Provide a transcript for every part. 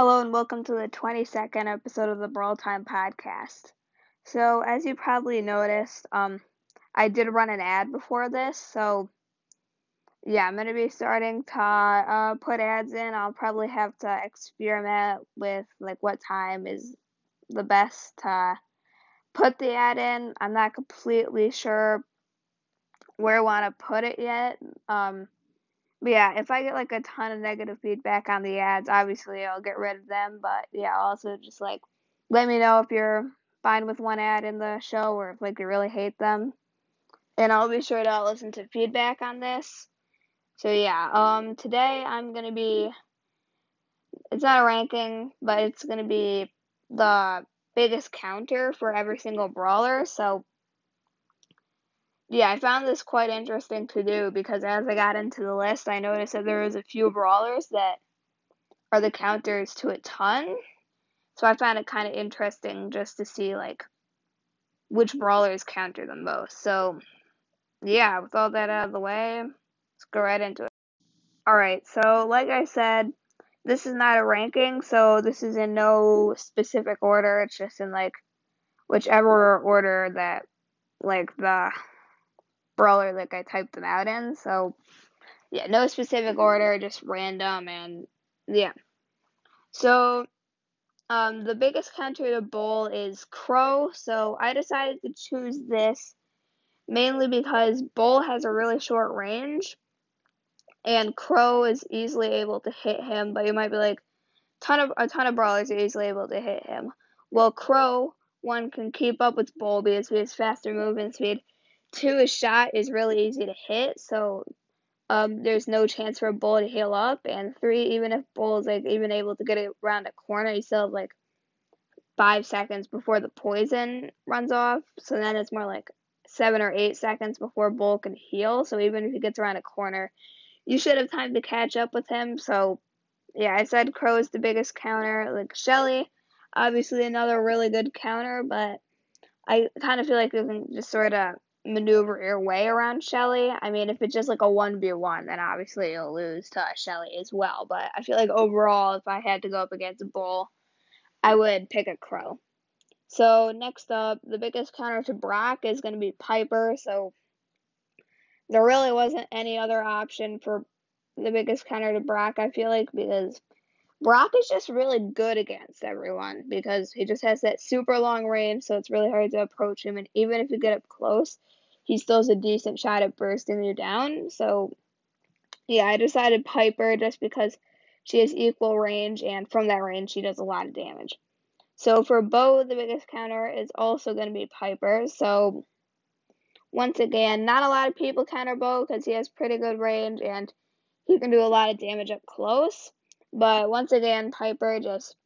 Hello and welcome to the 22nd episode of the Brawl Time podcast. So, as you probably noticed, um, I did run an ad before this, so yeah, I'm gonna be starting to uh, put ads in. I'll probably have to experiment with like what time is the best to put the ad in. I'm not completely sure where I want to put it yet. Um, but yeah, if I get like a ton of negative feedback on the ads, obviously I'll get rid of them. But yeah, also just like let me know if you're fine with one ad in the show or if like you really hate them. And I'll be sure to listen to feedback on this. So yeah, um today I'm gonna be it's not a ranking, but it's gonna be the biggest counter for every single brawler. So yeah, I found this quite interesting to do because as I got into the list, I noticed that there was a few brawlers that are the counters to a ton. So I found it kind of interesting just to see like which brawlers counter the most. So yeah, with all that out of the way, let's go right into it. Alright, so like I said, this is not a ranking, so this is in no specific order. It's just in like whichever order that like the brawler like I typed them out in. So yeah, no specific order, just random and yeah. So um, the biggest counter to Bull is Crow. So I decided to choose this mainly because Bull has a really short range and Crow is easily able to hit him, but you might be like ton of a ton of brawlers are easily able to hit him. Well Crow one can keep up with Bull because he has faster movement speed two, a shot is really easy to hit, so um, there's no chance for a bull to heal up. And three, even if bull is like even able to get around a corner, you still have like five seconds before the poison runs off. So then it's more like seven or eight seconds before bull can heal. So even if he gets around a corner, you should have time to catch up with him. So yeah, I said Crow is the biggest counter. Like Shelly, obviously another really good counter, but I kind of feel like you can just sort of maneuver your way around Shelly. I mean, if it's just like a 1v1, then obviously you'll lose to Shelly as well. But I feel like overall, if I had to go up against a bull, I would pick a crow. So next up, the biggest counter to Brock is going to be Piper. So there really wasn't any other option for the biggest counter to Brock, I feel like, because Brock is just really good against everyone because he just has that super long range, so it's really hard to approach him. And even if you get up close, he still has a decent shot at bursting you down. So, yeah, I decided Piper just because she has equal range, and from that range, she does a lot of damage. So, for Bo, the biggest counter is also going to be Piper. So, once again, not a lot of people counter Bo because he has pretty good range and he can do a lot of damage up close. But once again, Piper just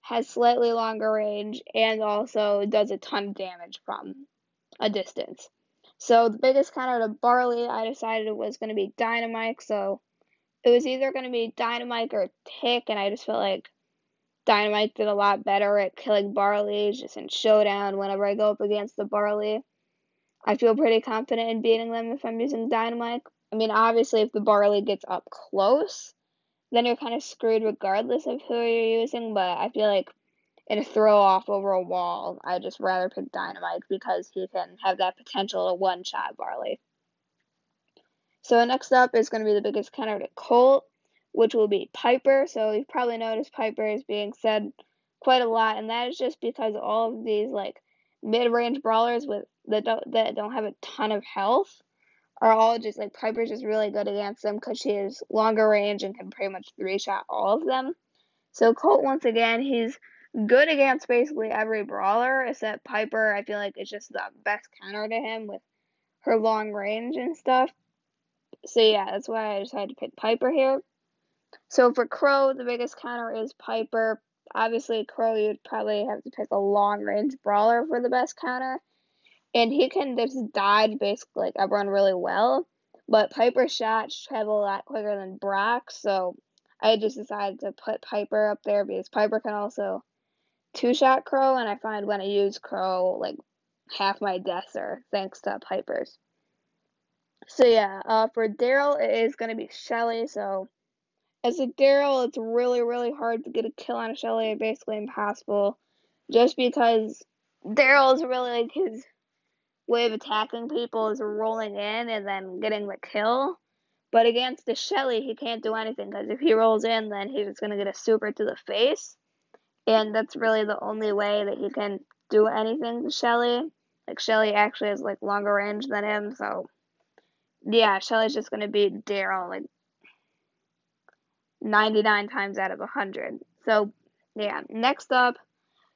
has slightly longer range and also does a ton of damage from a distance. So the biggest counter to Barley, I decided it was going to be Dynamike. So it was either going to be Dynamike or Tick, and I just felt like Dynamike did a lot better at killing Barley just in Showdown. Whenever I go up against the Barley, I feel pretty confident in beating them if I'm using Dynamike. I mean, obviously, if the Barley gets up close, then you're kind of screwed regardless of who you're using. But I feel like in a throw off over a wall, I just rather pick Dynamike because he can have that potential to one shot Barley. So next up is going to be the biggest counter to Colt, which will be Piper. So you've probably noticed Piper is being said quite a lot, and that is just because all of these like mid-range brawlers with that don't that don't have a ton of health are all just like Piper's just really good against them because she has longer range and can pretty much three shot all of them. So Colt once again he's good against basically every brawler except Piper. I feel like it's just the best counter to him with her long range and stuff. So yeah, that's why I decided to pick Piper here. So for Crow, the biggest counter is Piper. Obviously, Crow, you'd probably have to pick a long range brawler for the best counter. And he can just dodge basically like everyone really well. But Piper's shots travel a lot quicker than Brock, so I just decided to put Piper up there because Piper can also two shot crow, and I find when I use crow, like half my deaths are thanks to pipers. So yeah, uh, for Darryl it is gonna be Shelly. So as a Darryl, it's really, really hard to get a kill on a Shelly, basically impossible. Just because Darryl is really like his way of attacking people is rolling in and then getting the kill. But against the Shelly, he can't do anything because if he rolls in, then he's just gonna get a super to the face, and that's really the only way that he can do anything to Shelly. Like Shelly actually has like longer range than him, so yeah, Shelly's just gonna beat Darryl like 99 times out of 100. So yeah, next up,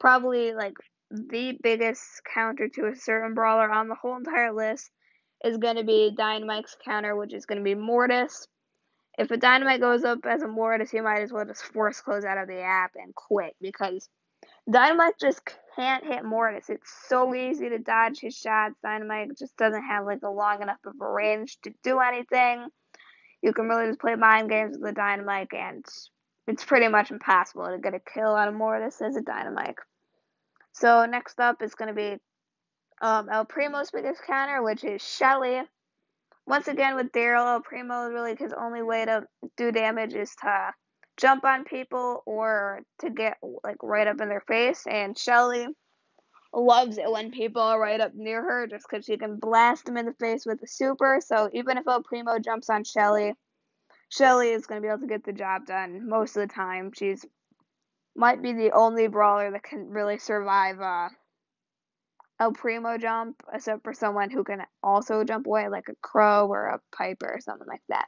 probably like the biggest counter to a certain brawler on the whole entire list is to be Dynamike's counter, which is to be Mortis. If a Dynamike goes up as a Mortis, you might as well just force close out of the app and quit because Dynamike just can't hit Mortis. It's so easy to dodge his shots. Dynamike just doesn't have like a long enough of a range to do anything. You can really just play mind games with the Dynamike, and it's pretty much impossible to get a kill on a Mortis as a Dynamike. So next up is going to be um, El Primo's biggest counter, which is Shelly. Once again, with Darryl, Primo, really his only way to do damage is to jump on people or to get like right up in their face. And Shelly loves it when people are right up near her just because she can blast them in the face with a super. So even if El Primo jumps on Shelly, Shelly is going to be able to get the job done most of the time. She's might be the only brawler that can really survive uh, El Primo jump, except for someone who can also jump away, like a crow or a piper or something like that.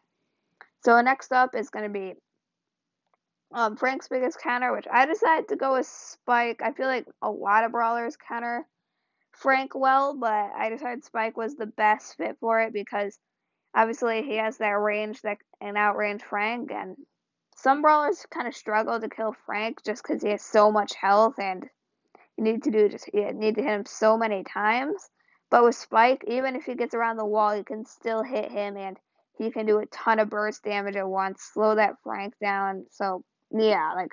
So next up is going to be um, Frank's biggest counter, which I decided to go with Spike. I feel like a lot of brawlers counter Frank well, but I decided Spike was the best fit for it because obviously he has that range that and outrange Frank, and some brawlers kind of struggle to kill Frank just because he has so much health and you need to do just you need to hit him so many times. But with Spike, even if he gets around the wall, you can still hit him and he can do a ton of burst damage at once, slow that Frank down. So yeah, like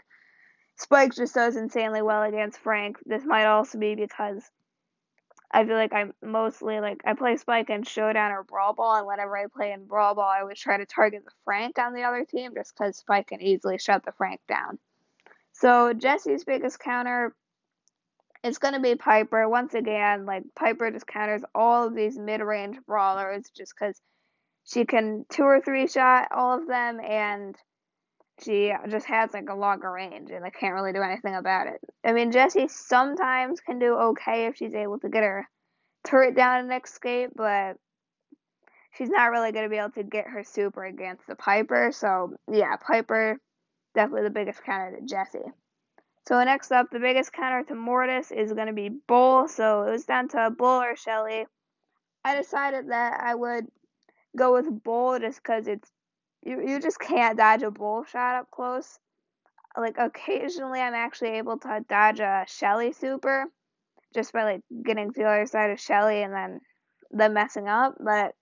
Spike just does insanely well against Frank. This might also be because I feel like I'm mostly like I play Spike in Showdown or Brawl Ball, and whenever I play in Brawl Ball, I always try to target the Frank on the other team just because Spike can easily shut the Frank down. So Jessie's biggest counter is going to be Piper. Once again, like Piper just counters all of these mid-range brawlers just because she can two or three shot all of them and she just has like a longer range and I can't really do anything about it. I mean, Jessie sometimes can do okay if she's able to get her turret down and escape, but she's not really going to be able to get her super against the Piper. So, yeah, Piper definitely the biggest counter to Jessie. So, next up, the biggest counter to Mortis is going to be Bull. So, it was down to Bull or Shelly. I decided that I would go with Bull just because it's you you just can't dodge a bull shot up close. Like occasionally, I'm actually able to dodge a Shelly super, just by like getting to the other side of Shelly and then them messing up. But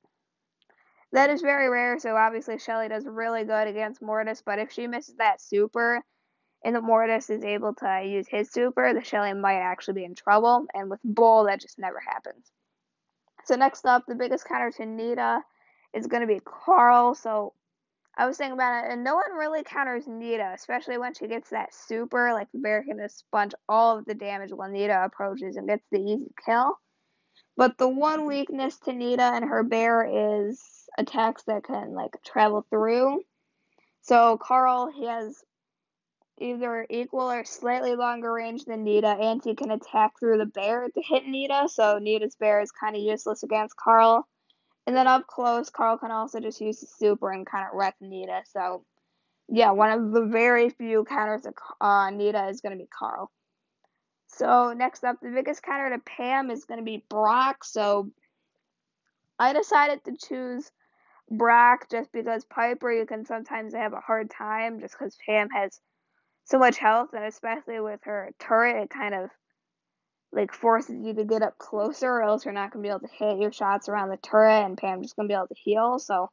that is very rare. So obviously, Shelly does really good against Mortis. But if she misses that super, and the Mortis is able to use his super, the Shelly might actually be in trouble. And with Bull, that just never happens. So next up, the biggest counter to Nita is going to be Carl. So I was thinking about it, and no one really counters Nita, especially when she gets that super. Like the bear can just sponge all of the damage when Nita approaches and gets the easy kill. But the one weakness to Nita and her bear is attacks that can like travel through. So Carl he has either equal or slightly longer range than Nita, and he can attack through the bear to hit Nita. So Nita's bear is kind of useless against Carl. And then up close, Carl can also just use the super and kind of wreck Nita. So, yeah, one of the very few counters to uh, Nita is going to be Carl. So, next up, the biggest counter to Pam is going to be Brock. So, I decided to choose Brock just because Piper, you can sometimes have a hard time just because Pam has so much health, and especially with her turret, it kind of like forces you to get up closer, or else you're not gonna be able to hit your shots around the turret, and Pam just gonna be able to heal. So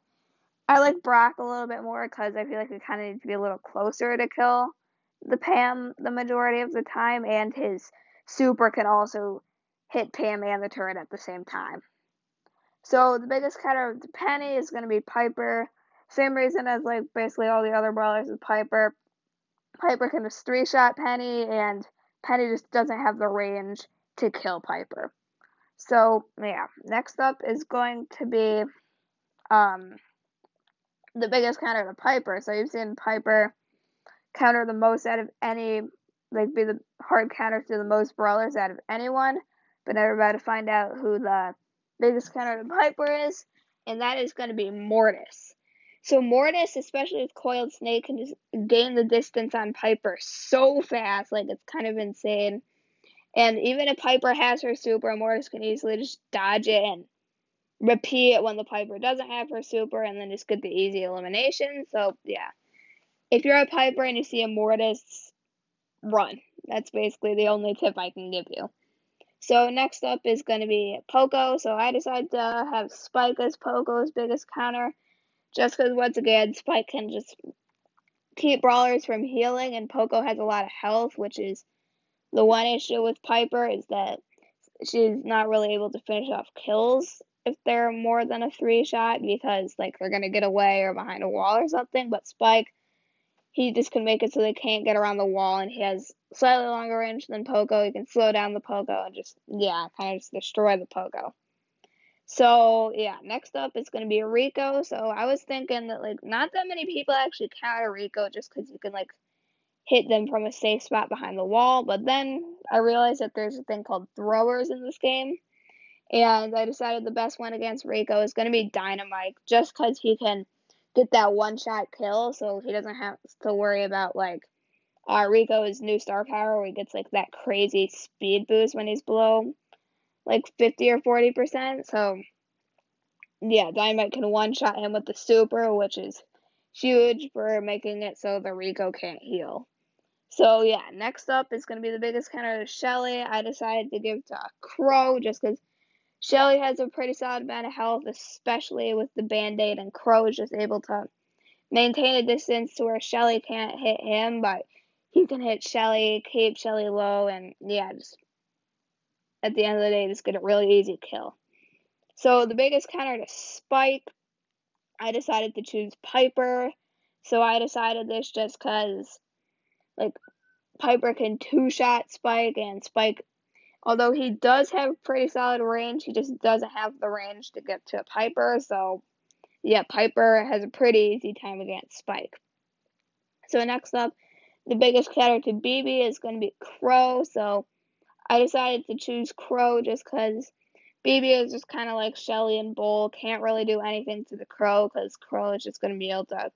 I like Brock a little bit more because I feel like we kind of need to be a little closer to kill the Pam the majority of the time, and his super can also hit Pam and the turret at the same time. So the biggest counter of the Penny is gonna be Piper. Same reason as like basically all the other brawlers with Piper. Piper can just three shot Penny, and Penny just doesn't have the range to kill Piper. So yeah, next up is going to be um the biggest counter to Piper. So you've seen Piper counter the most out of any like be the hard counter to the most brawlers out of anyone, but never about to find out who the biggest counter to Piper is, and that is going to be Mortis. So Mortis, especially with Coiled Snake, can just gain the distance on Piper so fast, like it's kind of insane. And even if Piper has her super, Mortis can easily just dodge it and repeat it when the Piper doesn't have her super, and then just get the easy elimination. So yeah, if you're a Piper and you see a Mortis, run. That's basically the only tip I can give you. So next up is going to be Poco. So I decided to have Spike as Poco's biggest counter, just because once again Spike can just keep brawlers from healing, and Poco has a lot of health, which is the one issue with Piper is that she's not really able to finish off kills if they're more than a three shot because like they're gonna get away or behind a wall or something. But Spike he just can make it so they can't get around the wall, and he has slightly longer range than Poco. He can slow down the Poco and just, yeah, kind of just destroy the Poco. So, yeah, next up is going to be a Rico. So, I was thinking that, like, not that many people actually counter Rico just because you can, like, hit them from a safe spot behind the wall. But then I realized that there's a thing called throwers in this game. And I decided the best one against Rico is to be Dynamike just because he can get that one shot kill, so he doesn't have to worry about like uh, Rico's new star power where he gets like that crazy speed boost when he's below like 50 or 40 percent. So yeah, Dynamike can one shot him with the super, which is huge for making it so the Rico can't heal. So yeah, next up is going to be the biggest counter to Shelly. I decided to give to Crow just because Shelly has a pretty solid amount of health, especially with the band aid, and Crow is just able to maintain a distance to where Shelly can't hit him, but he can hit Shelly, keep Shelly low, and yeah, just at the end of the day, just get a really easy kill. So the biggest counter to Spike, I decided to choose Piper. So I decided this just because, like, Piper can two shot Spike, and Spike Although he does have pretty solid range, he just doesn't have the range to get to a Piper. So, yeah, Piper has a pretty easy time against Spike. So, next up, the biggest counter to Bibi is going to be Crow. So, I decided to choose Crow just because Bibi is just kind of like Shelly and Bull. Can't really do anything to the Crow because Crow is just going to be able to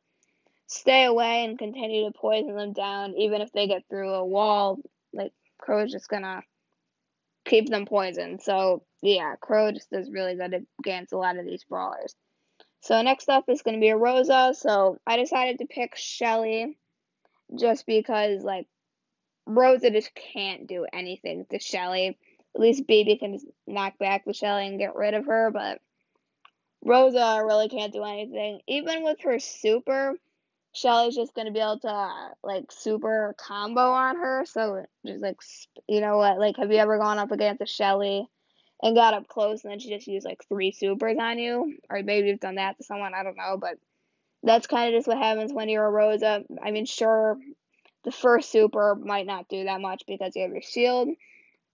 stay away and continue to poison them down, even if they get through a wall. Like, Crow is just going to keep them poisoned. So yeah, Crow just does really good against a lot of these brawlers. So next up is going to be a Rosa. So I decided to pick Shelly just because like Rosa just can't do anything to Shelly. At least Bibi can just knock back the Shelly and get rid of her, but Rosa really can't do anything. Even with her super, Shelly's just gonna be able to like super combo on her. So just like you know what, like have you ever gone up against a Shelly and got up close and then she just used like three supers on you, or maybe you've done that to someone. I don't know, but that's kind of just what happens when you're a Rosa. I mean, sure, the first super might not do that much because you have your shield,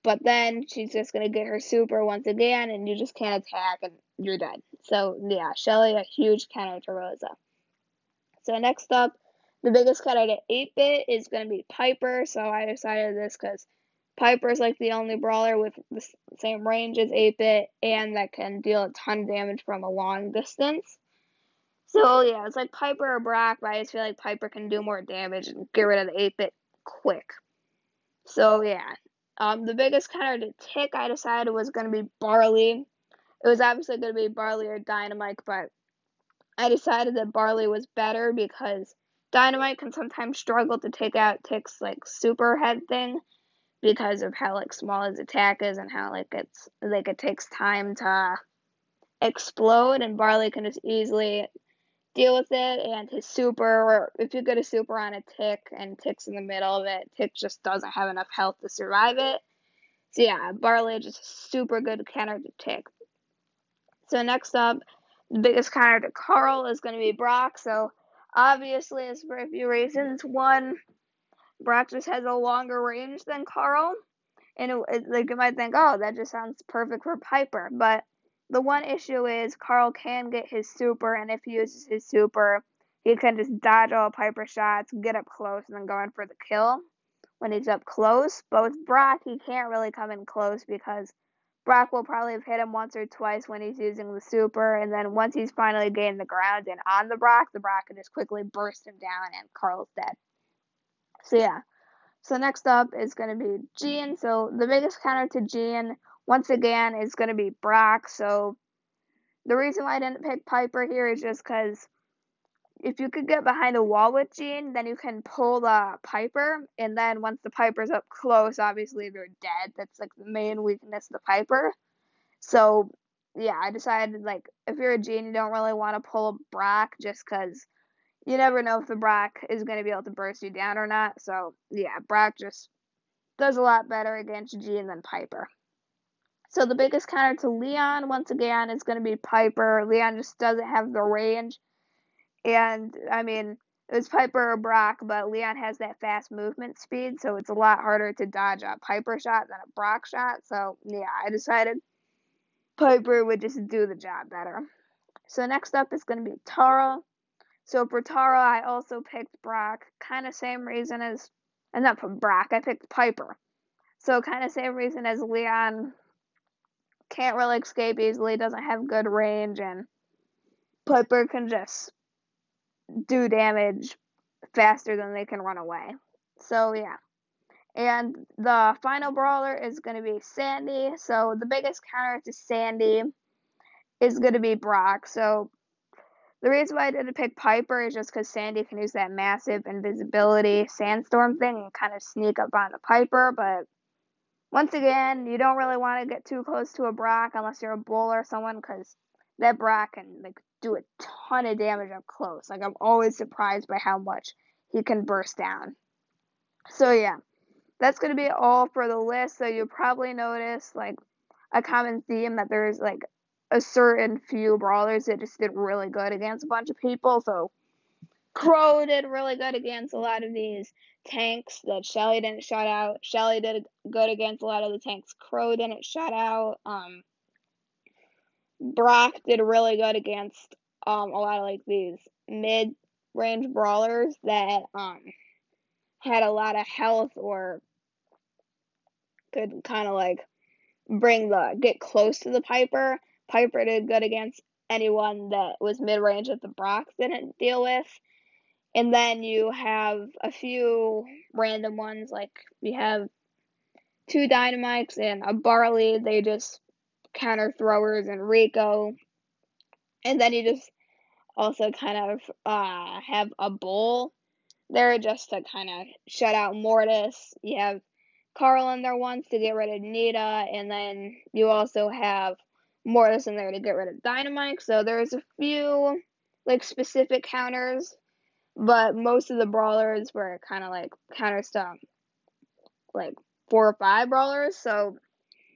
but then she's just gonna get her super once again, and you just can't attack and you're dead. So yeah, Shelly a huge counter to Rosa. So next up, the biggest cut I get 8-bit is to be Piper. So I decided this because Piper is like the only brawler with the same range as 8-bit and that can deal a ton of damage from a long distance. So yeah, it's like Piper or Brock, but I just feel like Piper can do more damage and get rid of the 8-bit quick. So yeah, um, the biggest counter to Tick I decided was to be Barley. It was obviously to be Barley or Dynamike, but I decided that Barley was better because Dynamike can sometimes struggle to take out Tick's like super head thing because of how like small his attack is and how like it's like it takes time to explode and Barley can just easily deal with it and his super or if you get a super on a tick and tick's in the middle of it, tick just doesn't have enough health to survive it. So yeah, Barley is just super good counter to tick. So next up The biggest counter to Carl is going to be Brock. So obviously, it's for a few reasons. One, Brock just has a longer range than Carl, and it, it, like you might think, oh, that just sounds perfect for Piper. But the one issue is Carl can get his super, and if he uses his super, he can just dodge all Piper shots, get up close, and then go in for the kill when he's up close. But with Brock, he can't really come in close because Brock will probably have hit him once or twice when he's using the super, and then once he's finally gained the ground and on the Brock, the Brock can just quickly burst him down and Carl's dead. So yeah. So next up is going to be Gene. So the biggest counter to Gene, once again, is going to be Brock. So the reason why I didn't pick Piper here is just because if you could get behind a wall with Gene, then you can pull the Piper, and then once the Piper's up close, obviously they're dead. That's like the main weakness of the Piper. So yeah, I decided like if you're a Gene, you don't really want to pull a Brock just because you never know if the Brock is going to be able to burst you down or not. So yeah, Brock just does a lot better against Gene than Piper. So the biggest counter to Leon once again is going to be Piper. Leon just doesn't have the range and I mean, it was Piper or Brock, but Leon has that fast movement speed, so it's a lot harder to dodge a Piper shot than a Brock shot. So yeah, I decided Piper would just do the job better. So next up is going to be Tara. So for Tara, I also picked Brock. Kind of same reason as, and not for Brock, I picked Piper. So kind of same reason as Leon. Can't really escape easily, doesn't have good range, and Piper can just do damage faster than they can run away. So yeah. And the final brawler is going to be Sandy. So the biggest counter to Sandy is going to be Brock. So the reason why I didn't pick Piper is just because Sandy can use that massive invisibility sandstorm thing and kind of sneak up on the Piper. But once again, you don't really want to get too close to a Brock unless you're a bull or someone because that Brock can like do a ton of damage up close. Like I'm always surprised by how much he can burst down. So yeah, that's gonna be all for the list. So you'll probably notice like a common theme that there's like a certain few brawlers that just did really good against a bunch of people. So Crow did really good against a lot of these tanks that Shelly didn't shut out. Shelly did good against a lot of the tanks Crow didn't shut out. Um, Brock did really good against um a lot of like these mid range brawlers that um had a lot of health or could kind of like bring the get close to the Piper. Piper did good against anyone that was mid range that the Brock didn't deal with. And then you have a few random ones like we have two dynamikes and a barley. They just counter throwers and Rico. And then you just also kind of uh, have a bull there just to kind of shut out Mortis. You have Carl in there once to get rid of Nita, and then you also have Mortis in there to get rid of Dynamike. So there's a few like specific counters, but most of the brawlers were kind of like counters to like four or five brawlers. So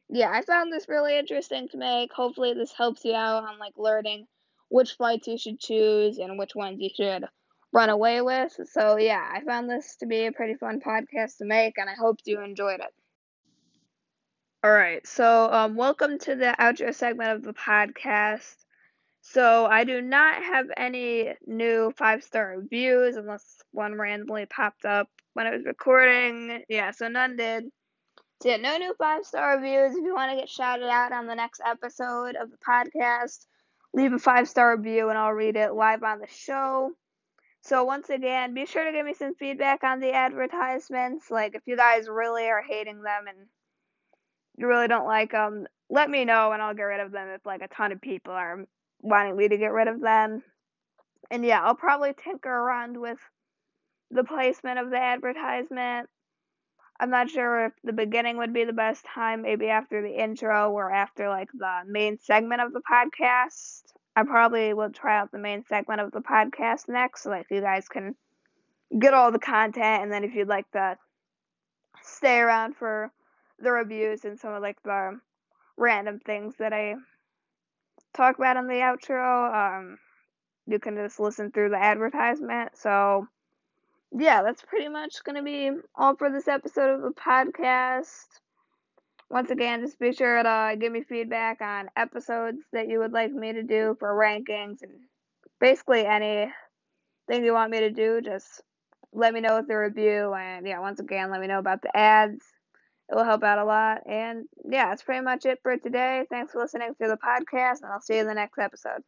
yeah, I found this really interesting to make. Hopefully, this helps you out on like learning which fights you should choose and which ones you should run away with. So, yeah, I found this to be a pretty fun podcast to make, and I hope you enjoyed it. All right, so um, welcome to the outro segment of the podcast. So, I do not have any new five star reviews unless one randomly popped up when I was recording. Yeah, so none did. So yeah, no new five star reviews. If you want to get shouted out on the next episode of the podcast, leave a five star review and I'll read it live on the show. So once again, be sure to give me some feedback on the advertisements. Like if you guys really are hating them and you really don't like them, let me know and I'll get rid of them if like a ton of people are wanting me to get rid of them. And yeah, I'll probably tinker around with the placement of the advertisement I'm not sure if the beginning would be the best time, maybe after the intro or after like the main segment of the podcast. I probably will try out the main segment of the podcast next, so like you guys can get all the content, and then if you'd like to stay around for the reviews and some of like the random things that I talk about in the outro. Um, you can just listen through the advertisement. So, yeah, that's pretty much going to be all for this episode of the podcast. Once again, just be sure to give me feedback on episodes that you would like me to do for rankings and basically anything you want me to do. Just let me know with the review. And yeah, once again, let me know about the ads. It will help out a lot. And yeah, that's pretty much it for today. Thanks for listening to the podcast, and I'll see you in the next episode.